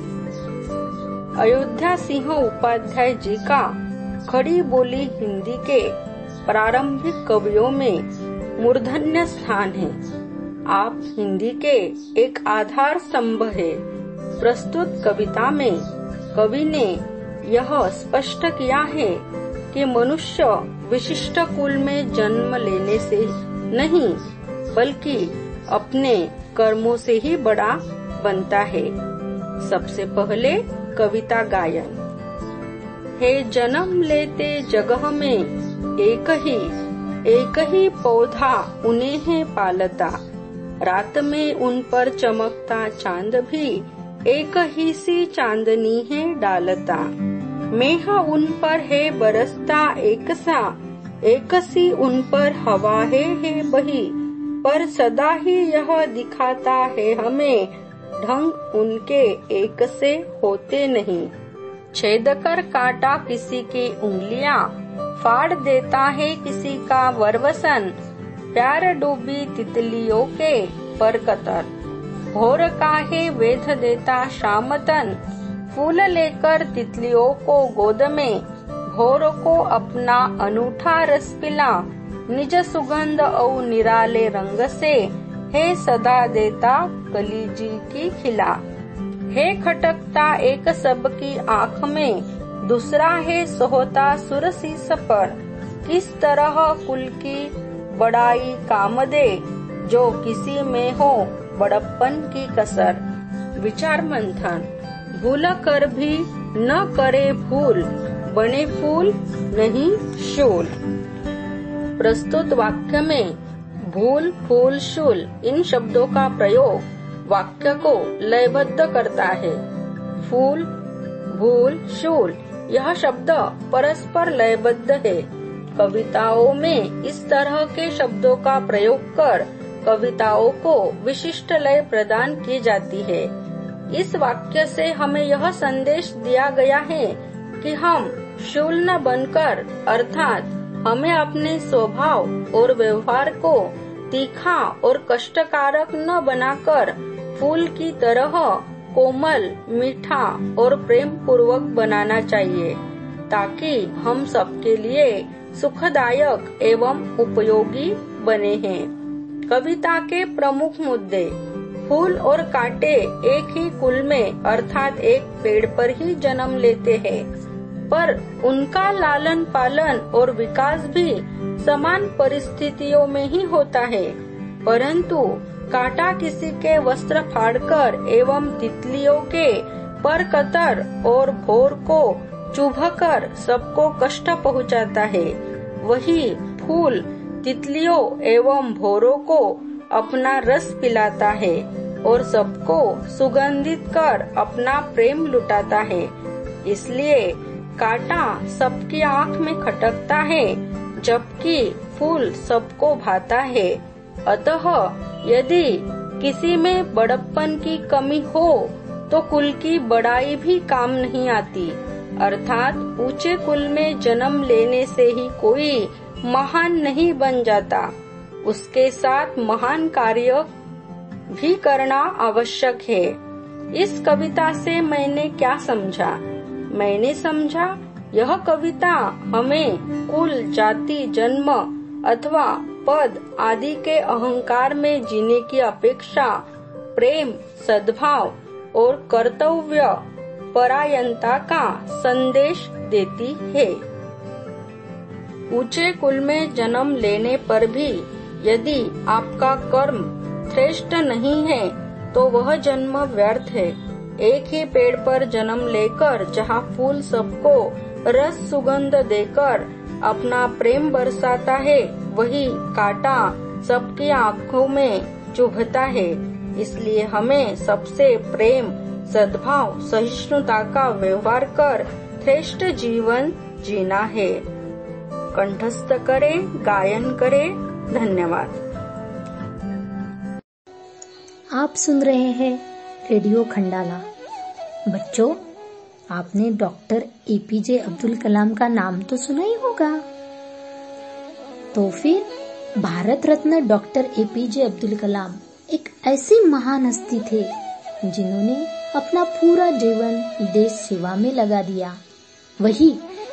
अयोध्या सिंह उपाध्याय जी का खड़ी बोली हिंदी के प्रारंभिक कवियों में मूर्धन्य स्थान है। आप हिंदी के एक आधार स्तंभ है। प्रस्तुत कविता में कवि ने यह स्पष्ट किया है कि मनुष्य विशिष्ट कुल में जन्म लेने से नहीं, बल्कि अपने कर्मों से ही बड़ा बनता है। सबसे पहले कविता गायन। हे जन्म लेते जगह में, एक ही एक ही पौधा उन्हें है पालता। रात में उन पर चमकता चाँद भी, एक ही सी चांदनी है डालता। मेह उन पर है बरसता एक सा, एक सी उन पर हवा है है बही। पर सदा ही यह दिखाता है हमें ढंग उनके एक से होते नहीं। छेद कर काटा किसी की उंगलियाँ, फाड़ देता है किसी का वरवसन, प्यार डूबी तितलियों के पर कतर। भोर का है वेध देता शामतन, फूल लेकर तितलियों को गोद में। भोर को अपना अनूठा रस पिला, निज सुगंध और निराले रंग से। हे सदा देता कलीजी की खिला। हे खटकता एक सब की आँख में, दूसरा है सोहता सुरसीस पर। किस तरह कुल की बड़ाई काम दे, जो किसी में हो बड़प्पन की कसर। विचार मंथन, भूल कर भी न करे भूल, बने फूल नहीं शोल। प्रस्तुत वाक्य में भूल फूल शूल इन शब्दों का प्रयोग वाक्य को लयबद्ध करता है। फूल, भूल, शूल, यह शब्द परस्पर लयबद्ध है। कविताओं में इस तरह के शब्दों का प्रयोग कर कविताओं को विशिष्ट लय प्रदान की जाती है। इस वाक्य से हमें यह संदेश दिया गया है कि हम शूल न बनकर, अर्थात हमें अपने स्वभाव और व्यवहार को तीखा और कष्टकारक न बनाकर फूल की तरह कोमल, मीठा और प्रेम पूर्वक बनाना चाहिए, ताकि हम सबके लिए सुखदायक एवं उपयोगी बने हैं। कविता के प्रमुख मुद्दे, फूल और कांटे एक ही कुल में, अर्थात एक पेड़ पर ही जन्म लेते हैं। पर उनका लालन पालन और विकास भी समान परिस्थितियों में ही होता है। परंतु काटा किसी के वस्त्र फाड़कर एवं तितलियों के पर कतर और भोर को चुभकर सबको कष्ट पहुंचाता है। वही फूल तितलियों एवं भोरों को अपना रस पिलाता है और सबको सुगंधित कर अपना प्रेम लुटाता है। इसलिए काटा सबकी आँख में खटकता है, जबकि फूल सबको भाता है। अतः यदि किसी में बड़प्पन की कमी हो तो कुल की बड़ाई भी काम नहीं आती। अर्थात ऊँचे कुल में जन्म लेने से ही कोई महान नहीं बन जाता। उसके साथ महान कार्य भी करना आवश्यक है। इस कविता से मैंने क्या समझा? मैंने समझा, यह कविता हमें कुल, जाति, जन्म अथवा पद आदि के अहंकार में जीने की अपेक्षा, प्रेम, सद्भाव और कर्तव्य परायणता का संदेश देती है। ऊँचे कुल में जन्म लेने पर भी यदि आपका कर्म श्रेष्ठ नहीं है तो वह जन्म व्यर्थ है। एक ही पेड़ पर जन्म लेकर, जहाँ फूल सबको रस सुगंध देकर अपना प्रेम बरसाता है, वही कांटा सबकी आँखों में चुभता है। इसलिए हमें सबसे प्रेम, सद्भाव, सहिष्णुता का व्यवहार कर श्रेष्ठ जीवन जीना है। कंठस्थ करे, गायन करे, धन्यवाद। आप सुन रहे हैं रेडियो खंडाला। बच्चों, आपने डॉक्टर एपीजे अब्दुल कलाम का नाम तो सुना ही होगा। तो फिर भारत रत्न डॉक्टर एपीजे अब्दुल कलाम एक ऐसी महान हस्ती थे, जिन्होंने अपना पूरा जीवन देश सेवा में लगा दिया। वही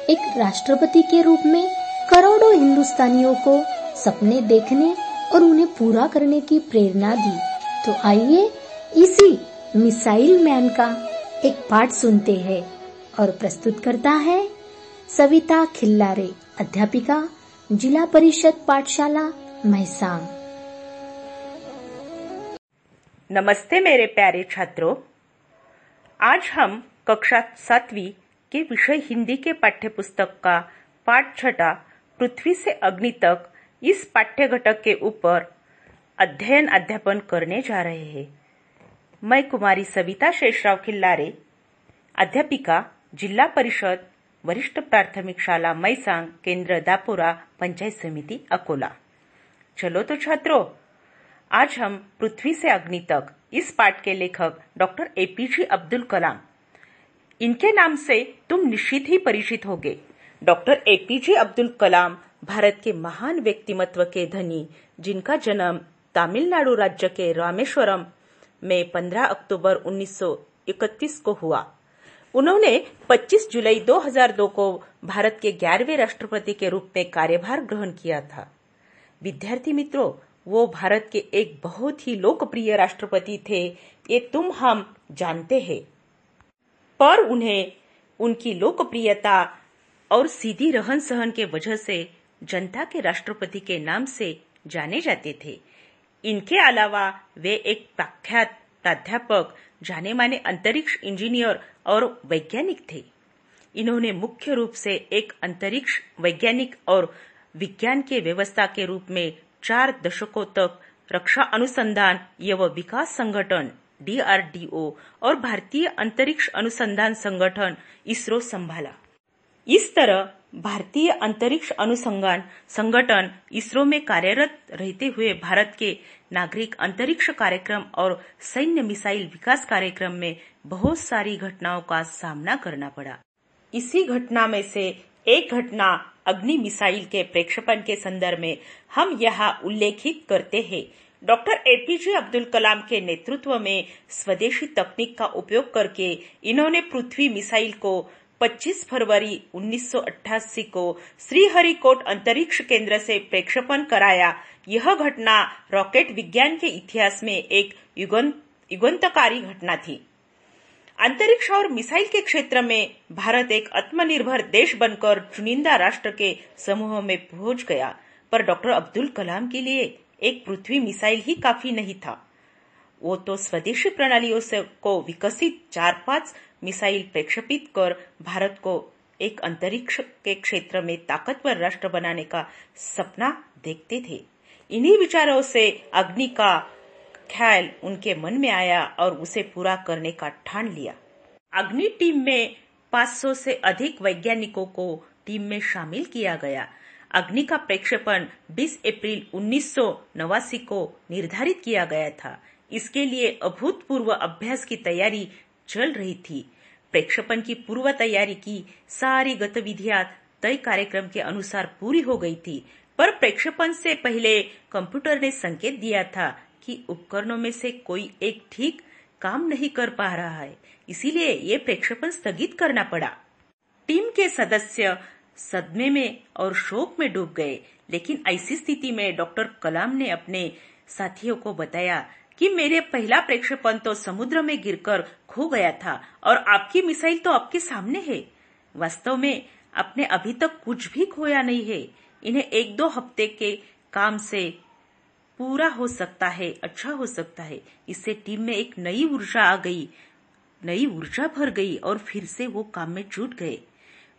एक राष्ट्रपति के रूप में करोड़ों हिंदुस्तानियों को सपने देखने और उन्हें पूरा करने की प्रेरणा दी। तो आइए इसी मिसाइल मैन का एक पाठ सुनते हैं और प्रस्तुत करता है सविता खिल्लारे, अध्यापिका, जिला परिषद पाठशाला महसांग नमस्ते मेरे प्यारे छात्रों। आज हम कक्षा सातवीं के विषय हिंदी के पाठ्य पुस्तक का पाठ छठा पृथ्वी से अग्नि तक इस पाठ्य घटक के ऊपर अध्ययन अध्यापन करने जा रहे हैं। मैं कुमारी सविता शेषराव खिल्लारे, अध्यापिका जिला परिषद, वरिष्ठ प्राथमिक शाला मैसांग, केंद्र दापोरा, पंचायत समिति अकोला। चलो तो छात्रों, आज हम पृथ्वी से अग्नि तक, इस पाठ के लेखक डॉक्टर एपीजे अब्दुल कलाम। इनके नाम से तुम निश्चित ही परिचित होगे। डॉक्टर एपीजे अब्दुल कलाम भारत के महान व्यक्तिमत्व के धनी, जिनका जन्म तमिलनाडु राज्य के रामेश्वरम में 15 अक्टूबर 1931 को हुआ। उन्होंने 25 जुलाई 2002 को भारत के ग्यारहवें राष्ट्रपति के रूप में कार्यभार ग्रहण किया था। विद्यार्थी मित्रों, वो भारत के एक बहुत ही लोकप्रिय राष्ट्रपति थे, ये तुम हम जानते हैं। पर उन्हें उनकी लोकप्रियता और सीधी रहन सहन के वजह से जनता के राष्ट्रपति के नाम से जाने जाते थे। इनके अलावा वे एक प्रख्यात प्राध्यापक, जाने माने अंतरिक्ष इंजीनियर और वैज्ञानिक थे। इन्होंने मुख्य रूप से एक अंतरिक्ष वैज्ञानिक और विज्ञान के व्यवस्था के रूप में चार दशकों तक रक्षा अनुसंधान एवं विकास संगठन, डीआरडीओ और भारतीय अंतरिक्ष अनुसंधान संगठन इसरो संभाला। इस तरह भारतीय अंतरिक्ष अनुसंधान संगठन इसरो में कार्यरत रहते हुए भारत के नागरिक अंतरिक्ष कार्यक्रम और सैन्य मिसाइल विकास कार्यक्रम में बहुत सारी घटनाओं का सामना करना पड़ा। इसी घटना में से एक घटना अग्नि मिसाइल के प्रेक्षपण के संदर्भ में हम यहाँ उल्लेखित करते हैं। डॉक्टर एपीजे अब्दुल कलाम के नेतृत्व में स्वदेशी तकनीक का उपयोग करके इन्होंने पृथ्वी मिसाइल को 25 फरवरी 1988 को श्रीहरिकोट अंतरिक्ष केंद्र से प्रक्षेपण कराया। यह घटना रॉकेट विज्ञान के इतिहास में एक युगंतकारी घटना थी। अंतरिक्ष और मिसाइल के क्षेत्र में भारत एक आत्मनिर्भर देश बनकर चुनिंदा राष्ट्र के समूह में पहुँच गया। पर डॉक्टर अब्दुल कलाम के लिए एक पृथ्वी मिसाइल ही काफ़ी नहीं था। वो तो स्वदेशी प्रणालियों से को विकसित चार पाँच मिसाइल प्रक्षेपित कर भारत को एक अंतरिक्ष के क्षेत्र में ताकतवर राष्ट्र बनाने का सपना देखते थे। इन्हीं विचारों से अग्नि का ख्याल उनके मन में आया और उसे पूरा करने का ठान लिया। अग्नि टीम में 500 से अधिक वैज्ञानिकों को टीम में शामिल किया गया। अग्नि का प्रक्षेपण 20 अप्रैल उन्नीस सौ नवासी को निर्धारित किया गया था। इसके लिए अभूतपूर्व अभ्यास की तैयारी चल रही थी। प्रेक्षपण की पूर्व तैयारी की सारी गतिविधियाँ तय कार्यक्रम के अनुसार पूरी हो गई थी, पर प्रेक्षपण से पहले कंप्यूटर ने संकेत दिया था कि उपकरणों में से कोई एक ठीक काम नहीं कर पा रहा है, इसीलिए ये प्रेक्षपण स्थगित करना पड़ा। टीम के सदस्य सदमे में और शोक में डूब गए, लेकिन ऐसी स्थिति में डॉक्टर कलाम ने अपने साथियों को बताया कि मेरे पहला प्रेक्षेपण तो समुद्र में गिरकर खो गया था और आपकी मिसाइल तो आपके सामने है। वास्तव में आपने अभी तक कुछ भी खोया नहीं है। इन्हें एक दो हफ़्ते के काम से पूरा हो सकता है अच्छा हो सकता है। इससे टीम में एक नई ऊर्जा आ गई, नई ऊर्जा भर गई और फिर से वो काम में जुट गए।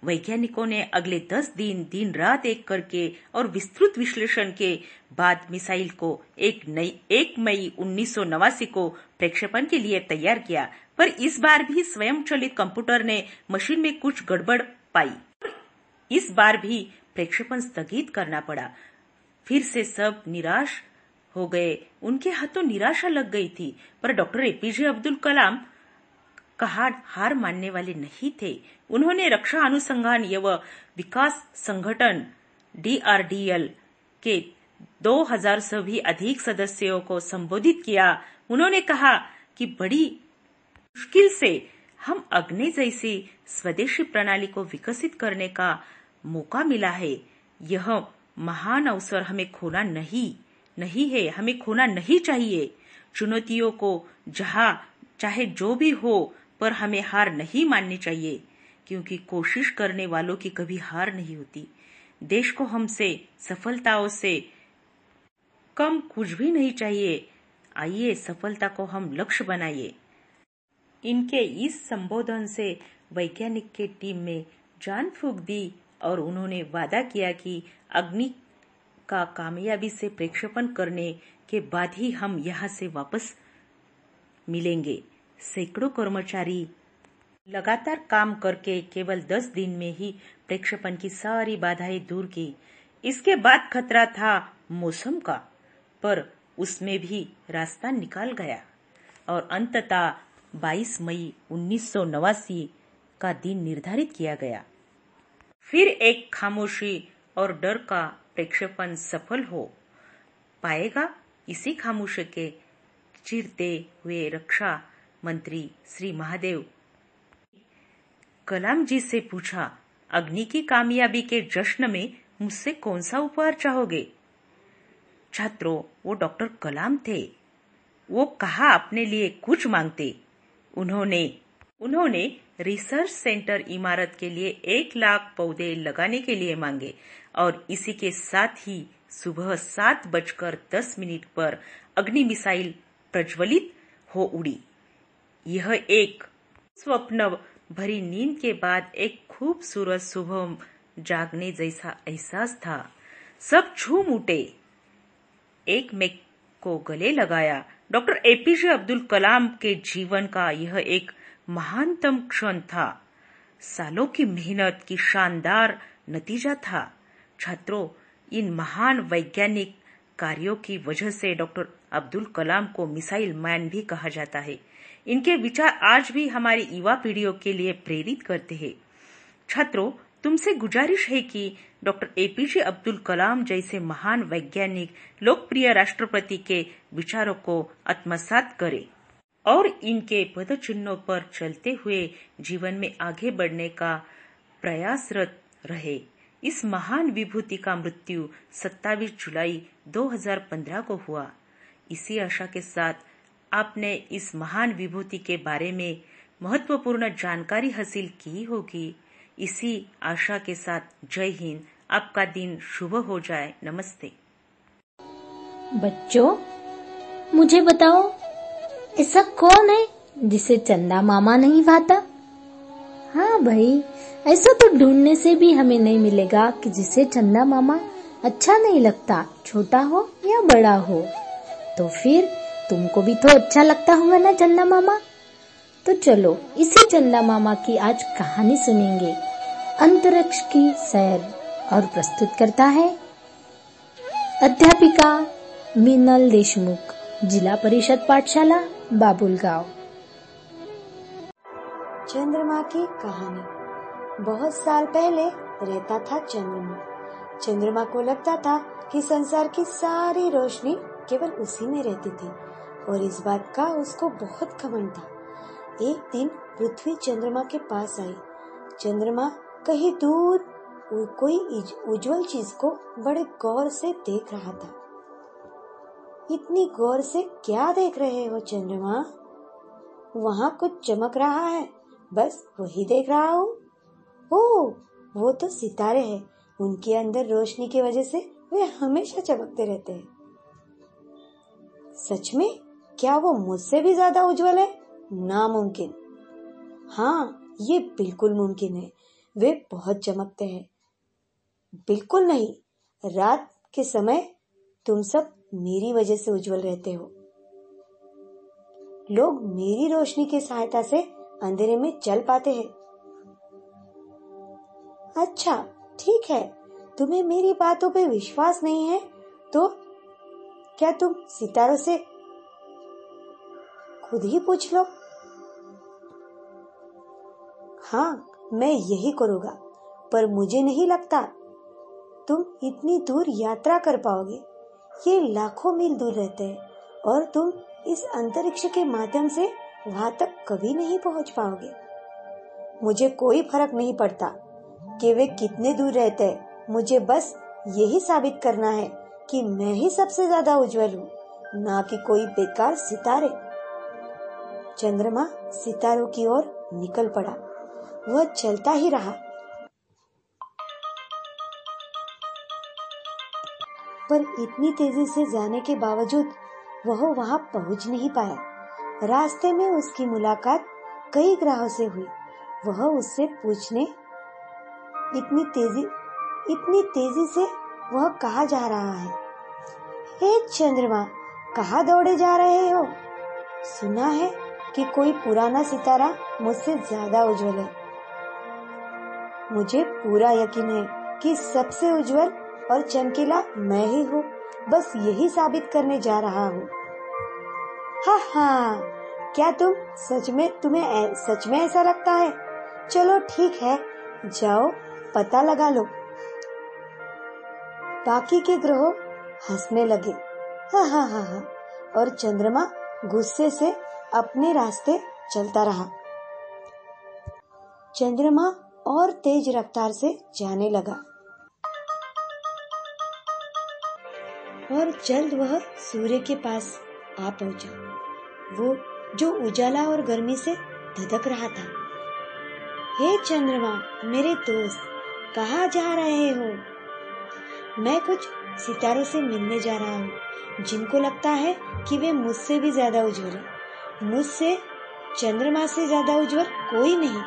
वैज्ञानिकों ने अगले दस दिन दिन रात एक करके और विस्तृत विश्लेषण के बाद मिसाइल को एक नई, एक मई उन्नीस सौ नवासी को प्रक्षेपण के लिए तैयार किया। पर इस बार भी स्वयं चलित कंप्यूटर ने मशीन में कुछ गड़बड़ पाई। इस बार भी प्रक्षेपण स्थगित करना पड़ा। फिर से सब निराश हो गए। उनके हाथों निराशा लग गई थी। पर डॉक्टर एपीजे अब्दुल कलाम कहा हार मानने वाले नहीं थे। उन्होंने रक्षा अनुसंधान एवं विकास संगठन डीआरडीएल के 2000 से भी अधिक सदस्यों को संबोधित किया। उन्होंने कहा कि बड़ी मुश्किल से हम अग्नि जैसी स्वदेशी प्रणाली को विकसित करने का मौका मिला है। यह महान अवसर हमें खोना नहीं नहीं है, हमें खोना नहीं चाहिए। चुनौतियों को जहाँ, चाहे जो भी हो पर हमें हार नहीं माननी चाहिए, क्योंकि कोशिश करने वालों की कभी हार नहीं होती। देश को हमसे, सफलताओं से कम कुछ भी नहीं चाहिए। आइए, सफलता को हम लक्ष्य बनाइए। इनके इस संबोधन से वैज्ञानिक के टीम में जान फूक दी और उन्होंने वादा किया कि अग्नि का कामयाबी से प्रक्षेपण करने के बाद ही हम यहाँ से वापस मिलेंगे। सैकड़ों कर्मचारी लगातार काम करके केवल दस दिन में ही प्रक्षेपण की सारी बाधाएँ दूर की। इसके बाद खतरा था मौसम का, पर उसमें भी रास्ता निकाल गया और अंततः 22 मई उन्नीस सौ नवासी का दिन निर्धारित किया गया। फिर एक खामोशी और डर का प्रक्षेपण सफल हो पाएगा, इसी खामोशी के चिरते हुए रक्षा मंत्री श्री महादेव। कलाम जी से पूछा, अग्नि की कामयाबी के जश्न में मुझसे कौन सा उपहार चाहोगे? छात्रों, वो डॉक्टर कलाम थे। वो कहा अपने लिए कुछ मांगते। उन्होंने उन्होंने रिसर्च सेंटर इमारत के लिए एक लाख पौधे लगाने के लिए मांगे और इसी के साथ ही सुबह सात बजकर दस मिनट पर अग्नि मिसाइल प्रज्वलित हो उड़ी। यह एक स्वप्न भरी नींद के बाद एक खूबसूरत सुबह जागने जैसा एहसास था। सब झूम उठे एक में को गले लगाया। डॉक्टर एपीजे अब्दुल कलाम के जीवन का यह एक महानतम क्षण था। सालों की मेहनत की शानदार नतीजा था। छात्रों, इन महान वैज्ञानिक कार्यों की वजह से डॉक्टर अब्दुल कलाम को मिसाइल मैन भी कहा जाता है। इनके विचार आज भी हमारी युवा पीढ़ियों के लिए प्रेरित करते हैं। छात्रों, तुमसे गुजारिश है कि डॉक्टर एपीजे अब्दुल कलाम जैसे महान वैज्ञानिक, लोकप्रिय राष्ट्रपति के विचारों को आत्मसात करें और इनके पद चिन्हों पर चलते हुए जीवन में आगे बढ़ने का प्रयासरत रहे। इस महान विभूति का मृत्यु 27 जुलाई 2015 को हुआ। इसी आशा के साथ आपने इस महान विभूति के बारे में महत्वपूर्ण जानकारी हासिल की होगी। इसी आशा के साथ जय हिंद। आपका दिन शुभ हो जाए। नमस्ते। बच्चों, मुझे बताओ, ऐसा कौन है जिसे चंदा मामा नहीं भाता हाँ भाई, ऐसा तो ढूँढने से भी हमें नहीं मिलेगा कि जिसे चंदा मामा अच्छा नहीं लगता, छोटा हो या बड़ा हो। तो फिर तुमको भी तो अच्छा लगता होगा ना चंदा मामा? तो चलो, इसी चंदा मामा की आज कहानी सुनेंगे। अंतरिक्ष की सैर और प्रस्तुत करता है अध्यापिका मीनल देशमुख, जिला परिषद पाठशाला बाबुल गाँव चंद्रमा की कहानी। बहुत साल पहले रहता था चंद्रमा। चंद्रमा को लगता था कि संसार की सारी रोशनी केवल उसी में रहती थी। और इस बात का उसको बहुत घमंड था। एक दिन पृथ्वी चंद्रमा के पास आई। चंद्रमा कहीं दूर कोई उज्जवल चीज़ को बड़े गौर से देख रहा था। इतनी गौर से क्या देख रहे हो चंद्रमा? वहाँ कुछ चमक रहा है। बस वही देख रहा हूँ। ओ, वो तो सितारे हैं। उनके अंदर रोशनी की वजह से वे हमेशा चमकते रहते हैं। सच में? क्या वो मुझसे भी ज़्यादा उज्जवल है? नामुमकिन। हाँ ये बिल्कुल मुमकिन है। वे बहुत चमकते हैं। बिल्कुल नहीं। रात के समय तुम सब मेरी वजह से उज्जवल रहते हो। लोग मेरी रोशनी की सहायता से अंधेरे में चल पाते हैं। अच्छा ठीक है। तुम्हें मेरी बातों पे विश्वास नहीं है तो क्या तुम सितारों से खुद ही पूछ लो। हाँ मैं यही करूँगा, पर मुझे नहीं लगता तुम इतनी दूर यात्रा कर पाओगे। ये लाखों मील दूर रहते हैं, और तुम इस अंतरिक्ष के माध्यम से वहाँ तक कभी नहीं पहुँच पाओगे। मुझे कोई फ़र्क नहीं पड़ता कि वे कितने दूर रहते हैं। मुझे बस यही साबित करना है कि मैं ही सबसे ज़्यादा उज्जवल हूँ, ना कि कोई बेकार सितारे। चंद्रमा सितारों की ओर निकल पड़ा। वह चलता ही रहा। पर इतनी तेज़ी से जाने के बावजूद वह वहाँ पहुँच नहीं पाया। रास्ते में उसकी मुलाकात कई ग्रहों से हुई। वह उससे पूछने, इतनी तेज़ी इतनी तेज़ी से वह कहा जा रहा है? हे चंद्रमा, कहा दौड़े जा रहे हो? सुना है कि कोई पुराना सितारा मुझसे ज़्यादा उज्जवल है। मुझे पूरा यकीन है कि सबसे उज्जवल और चमकीला मैं ही हूँ। बस यही साबित करने जा रहा हूँ। हाँ हाँ। क्या तुम सच में, तुम्हें सच में ऐसा लगता है? चलो ठीक है, जाओ, पता लगा लो। बाकी के ग्रह हंसने लगे। हाँ हाँ हाँ हाँ। और चंद्रमा गुस्से से अपने रास्ते चलता रहा। चंद्रमा और तेज रफ्तार से जाने लगा। और जल्द वह सूर्य के पास आ पहुँचा। वो जो उजाला और गर्मी से धधक रहा था। हे चंद्रमा, मेरे दोस्त, कहा जा रहे हो? मैं कुछ सितारों से मिलने जा रहा हूँ, जिनको लगता है कि वे मुझसे भी ज़्यादा उज्जवल मुझसे चंद्रमा से ज़्यादा उज्जवल कोई नहीं।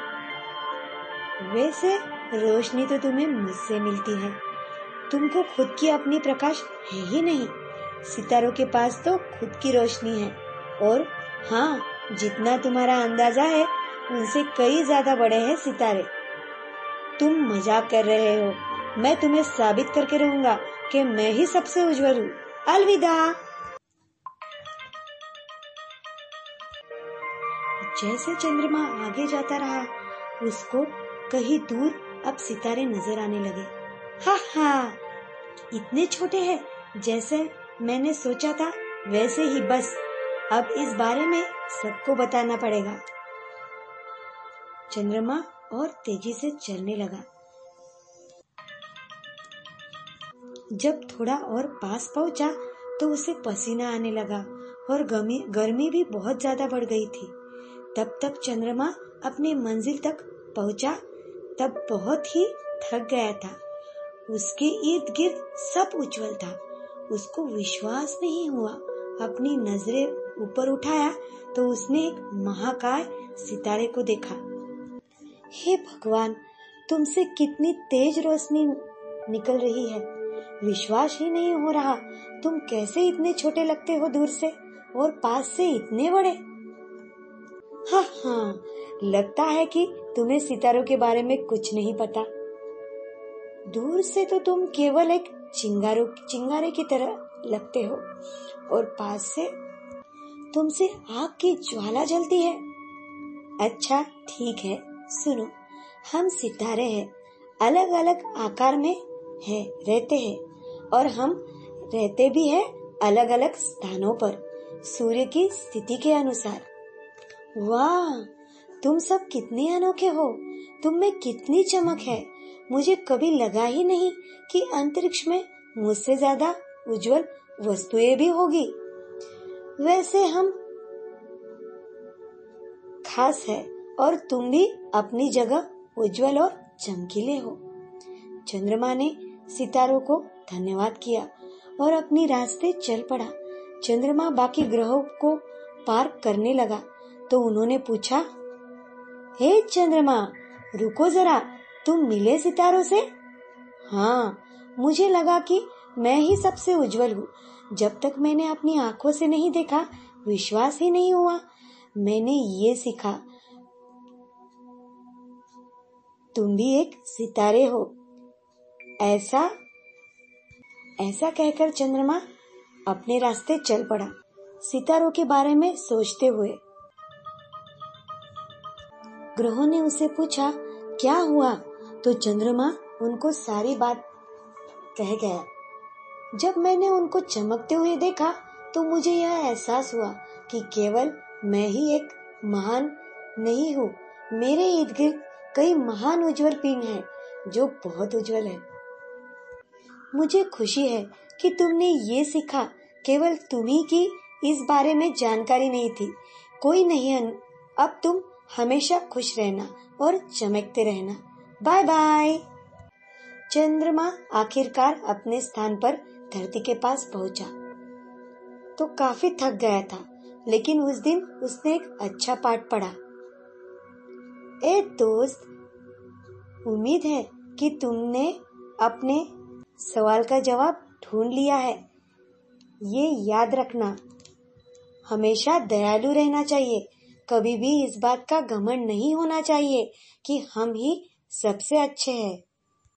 वैसे रोशनी तो तुम्हें मुझसे मिलती है। तुमको खुद की अपनी प्रकाश है ही नहीं। सितारों के पास तो खुद की रोशनी है। और हाँ जितना तुम्हारा अंदाज़ा है, उनसे कई ज़्यादा बड़े हैं सितारे। तुम मज़ाक कर रहे हो। मैं तुम्हें साबित करके रहूँगा कि मैं ही सबसे उज्जवल हूँ। अलविदा। जैसे चंद्रमा आगे जाता रहा, उसको कहीं दूर अब सितारे नज़र आने लगे। हा हा, इतने छोटे हैं, जैसे मैंने सोचा था, वैसे ही बस। अब इस बारे में सबको बताना पड़ेगा। चंद्रमा और तेज़ी से चलने लगा। जब थोड़ा और पास पहुँचा तो उसे पसीना आने लगा और गर्मी गर्मी भी बहुत ज़्यादा बढ़ गई थी। तब तक चंद्रमा अपने मंजिल तक पहुँचा, तब बहुत ही थक गया था। उसके इर्द गिर्द सब उज्जवल था। उसको विश्वास नहीं हुआ। अपनी नज़रें ऊपर उठाया तो उसने एक महाकाय सितारे को देखा। हे भगवान, तुमसे कितनी तेज रोशनी निकल रही है। विश्वास ही नहीं हो रहा। तुम कैसे इतने छोटे लगते हो दूर से और पास से इतने बड़े? हाँ हाँ। लगता है कि तुम्हें सितारों के बारे में कुछ नहीं पता। दूर से तो तुम केवल एक चिंगारो, चिंगारे की तरह लगते हो, और पास से तुमसे आग की ज्वाला जलती है। अच्छा ठीक है, सुनो। हम सितारे हैं अलग अलग आकार में है, रहते हैं, और हम रहते भी हैं अलग अलग स्थानों पर, सूर्य की स्थिति के अनुसार। वाह, तुम सब कितने अनोखे हो। तुम में कितनी चमक है। मुझे कभी लगा ही नहीं कि अंतरिक्ष में मुझसे ज़्यादा उज्जवल वस्तुएँ भी होगी। वैसे हम खास है और तुम भी अपनी जगह उज्जवल और चमकीले हो। चंद्रमा ने सितारों को धन्यवाद किया और अपनी रास्ते चल पड़ा। चंद्रमा बाकी ग्रहों को पार करने लगा। तो उन्होंने पूछा, हे चंद्रमा, रुको जरा, तुम मिले सितारों से? हाँ मुझे लगा कि मैं ही सबसे उज्जवल हूँ। जब तक मैंने अपनी आँखों से नहीं देखा, विश्वास ही नहीं हुआ। मैंने ये सीखा, तुम भी एक सितारे हो। ऐसा ऐसा कहकर चंद्रमा अपने रास्ते चल पड़ा, सितारों के बारे में सोचते हुए। ग्रहों ने उसे पूछा, क्या हुआ? तो चंद्रमा उनको सारी बात कह गया। जब मैंने उनको चमकते हुए देखा तो मुझे यह एहसास हुआ कि केवल मैं ही एक महान नहीं हूँ। मेरे इर्द गिर्द कई महान उज्जवल पिंड हैं, जो बहुत उज्जवल है। मुझे खुशी है कि तुमने ये सीखा, केवल तुम्ही की इस बारे में जानकारी नहीं थी। कोई नहीं, अब तुम हमेशा खुश रहना और चमकते रहना। Bye bye. चंद्रमा आखिरकार अपने स्थान पर धरती के पास पहुँचा। तो काफ़ी थक गया था, लेकिन उस दिन उसने एक अच्छा पाठ पढ़ा। ए दोस्त, उम्मीद है कि तुमने अपने सवाल का जवाब ढूंढ लिया है। ये याद रखना, हमेशा दयालु रहना चाहिए। कभी भी इस बात का घमंड नहीं होना चाहिए कि हम ही सबसे अच्छे हैं।